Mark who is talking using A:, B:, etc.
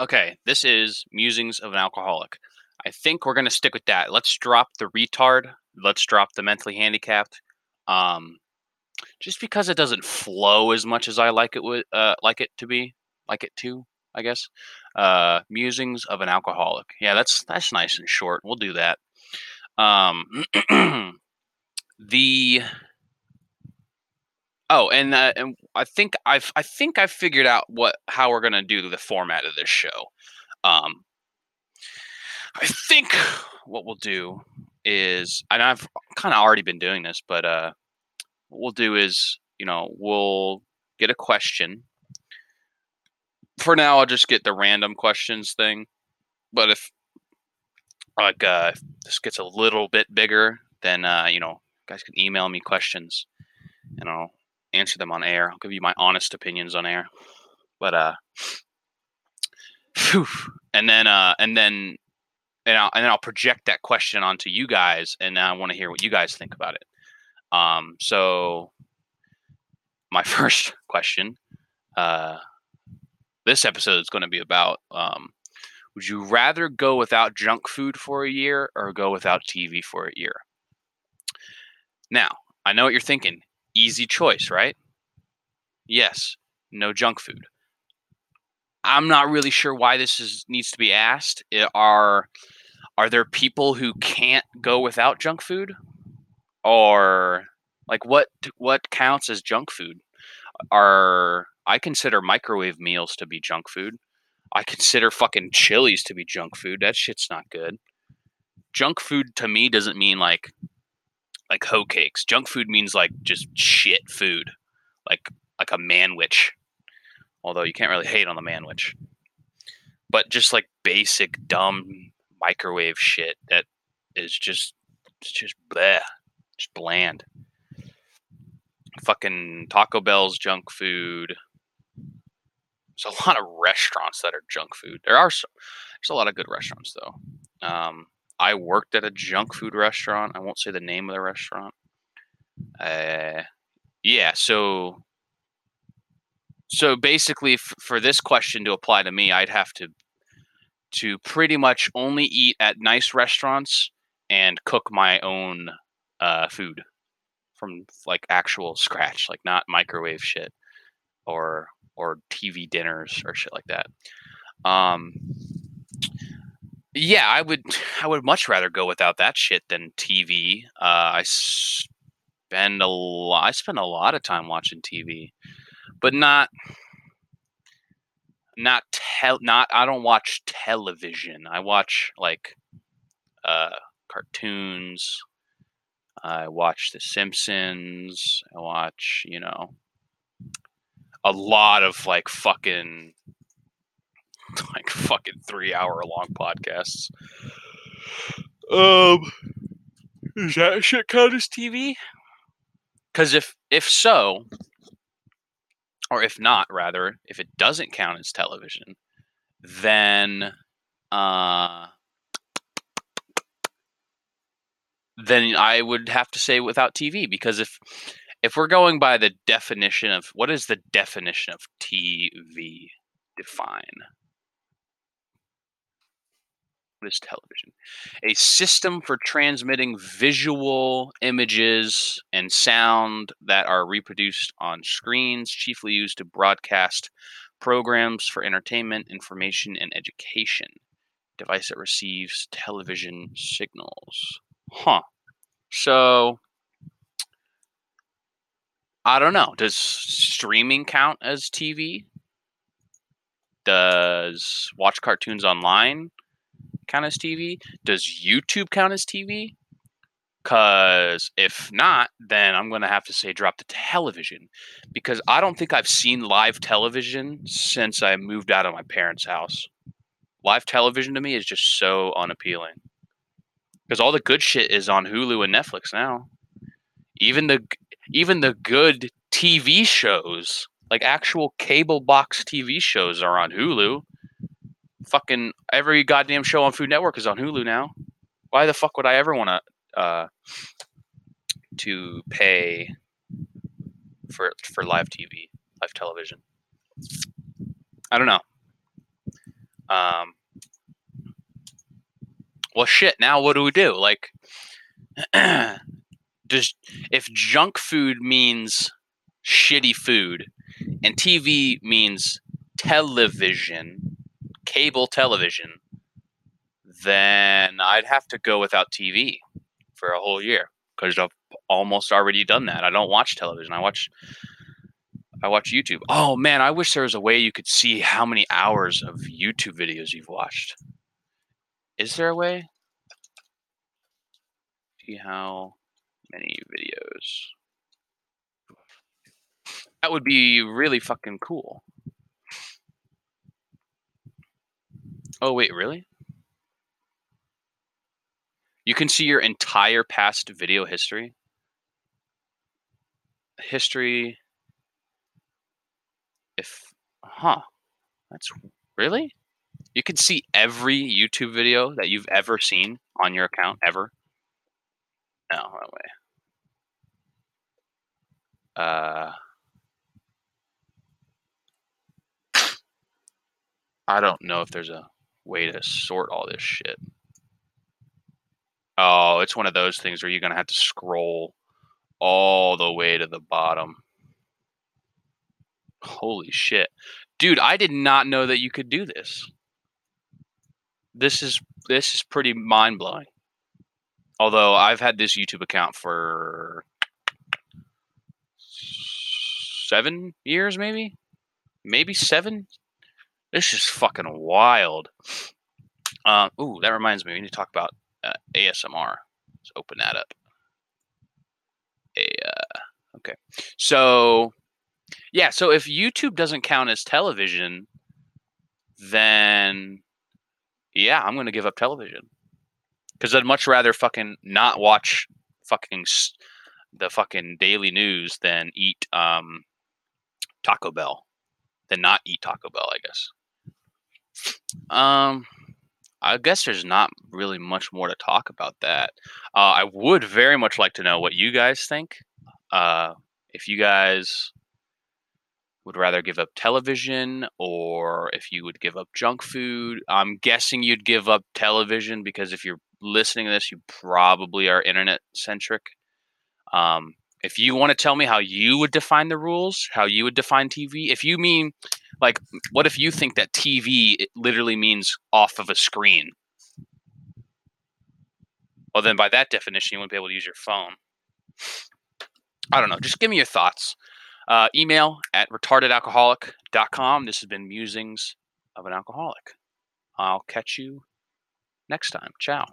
A: Okay, this is Musings of an Alcoholic. I think we're gonna stick with that. Let's drop the retard. Let's drop the mentally handicapped. Um, just because it doesn't flow as much as I like it would uh, like it to be, like it to, I guess. Uh, Musings of an Alcoholic. Yeah, that's that's nice and short. We'll do that. Um, the oh, and uh, and I think I've I think I've figured out what how we're gonna do the format of this show. Um, I think what we'll do is, and I've kind of already been doing this, but uh, what we'll do is, you know, we'll get a question. For now, I'll just get the random questions thing. But if like uh, if this gets a little bit bigger, then uh, you know, guys can email me questions, and I'll answer them on air. I'll give you my honest opinions on air. But uh, phew, and then uh, and then and I'll, and then I'll project that question onto you guys, and I want to hear what you guys think about it. Um, so my first question, uh, this episode is going to be about: um, Would you rather go without junk food for a year or go without TV for a year? Now, I know what you're thinking. Easy choice, right? Yes, no junk food. I'm not really sure why this is needs to be asked. It, are are there people who can't go without junk food? Or like what what counts as junk food? Are I consider microwave meals to be junk food. I consider fucking chilies to be junk food. That shit's not good. Junk food to me doesn't mean like like hoe cakes. Junk food means like just shit food. Like like a manwich. Although you can't really hate on the manwich. But just like basic dumb microwave shit that is just it's just bleh, just bland. Fucking Taco Bell's junk food. There's a lot of restaurants that are junk food. There are some, there's a lot of good restaurants though. Um, I worked at a junk food restaurant. I won't say the name of the restaurant. Uh, yeah, so so basically, f- for this question to apply to me, I'd have to to pretty much only eat at nice restaurants and cook my own uh, food from like actual scratch, like not microwave shit or or TV dinners or shit like that. Um, yeah, I would I would much rather go without that shit than TV. Uh, I spend a lot I spend a lot of time watching TV, but not not tel not I don't watch television. I watch like uh cartoons. I watch The Simpsons. I watch, you know, a lot of like fucking like fucking 3 hour long podcasts. Um is that shit count as TV? Cuz if if so, or if not, rather, if it doesn't count as television, then uh, then I would have to say without TV because if if we're going by the definition of what is the definition of TV define? What is television? A system for transmitting visual images and sound that are reproduced on screens, chiefly used to broadcast programs for entertainment, information, and education. Device that receives television signals. Huh. So, I don't know. Does streaming count as TV? Does watch cartoons online count as TV? Does YouTube count as TV? Because if not, then I'm going to have to say drop the television because I don't think I've seen live television since I moved out of my parents' house. Live television to me is just so unappealing because all the good shit is on Hulu and Netflix now. Even the even the good TV shows, like actual cable box TV shows, are on Hulu fucking every goddamn show on Food Network is on Hulu now. Why the fuck would I ever want to uh, to pay for for live TV, live television? I don't know. Um, well, shit. Now what do we do? Like, does if junk food means shitty food, and TV means television, cable television, then I'd have to go without TV for a whole year because I've almost already done that. I don't watch television. I watch I watch YouTube. Oh man, I wish there was a way you could see how many hours of YouTube videos you've watched. Is there a way? See how many videos. That would be really fucking cool. Oh wait, really? You can see your entire past video history. History if huh that's really you can see every youtube video that you've ever seen on your account ever no that way uh i don't know if there's a way to sort all this shit oh it's one of those things where you're gonna have to scroll all the way to the bottom Holy shit. Dude, I did not know that you could do this. This is this is pretty mind-blowing. Although I've had this YouTube account for 7 years maybe? Maybe 7? This is fucking wild. Uh, ooh, that reminds me, we need to talk about uh, ASMR. Let's open that up. A, uh, okay. So yeah, so if YouTube doesn't count as television, then yeah, I'm gonna give up television because I'd much rather fucking not watch fucking the fucking daily news than eat um, Taco Bell, than not eat Taco Bell. I guess. Um, I guess there's not really much more to talk about that. Uh, I would very much like to know what you guys think. Uh, if you guys would rather give up television or if you would give up junk food. I'm guessing you'd give up television because if you're listening to this, you probably are internet centric. Um, if you want to tell me how you would define the rules, how you would define TV, if you mean like, what if you think that TV literally means off of a screen? Well, then by that definition, you wouldn't be able to use your phone. I don't know. Just give me your thoughts. Uh, email at retardedalcoholic.com. This has been Musings of an Alcoholic. I'll catch you next time. Ciao.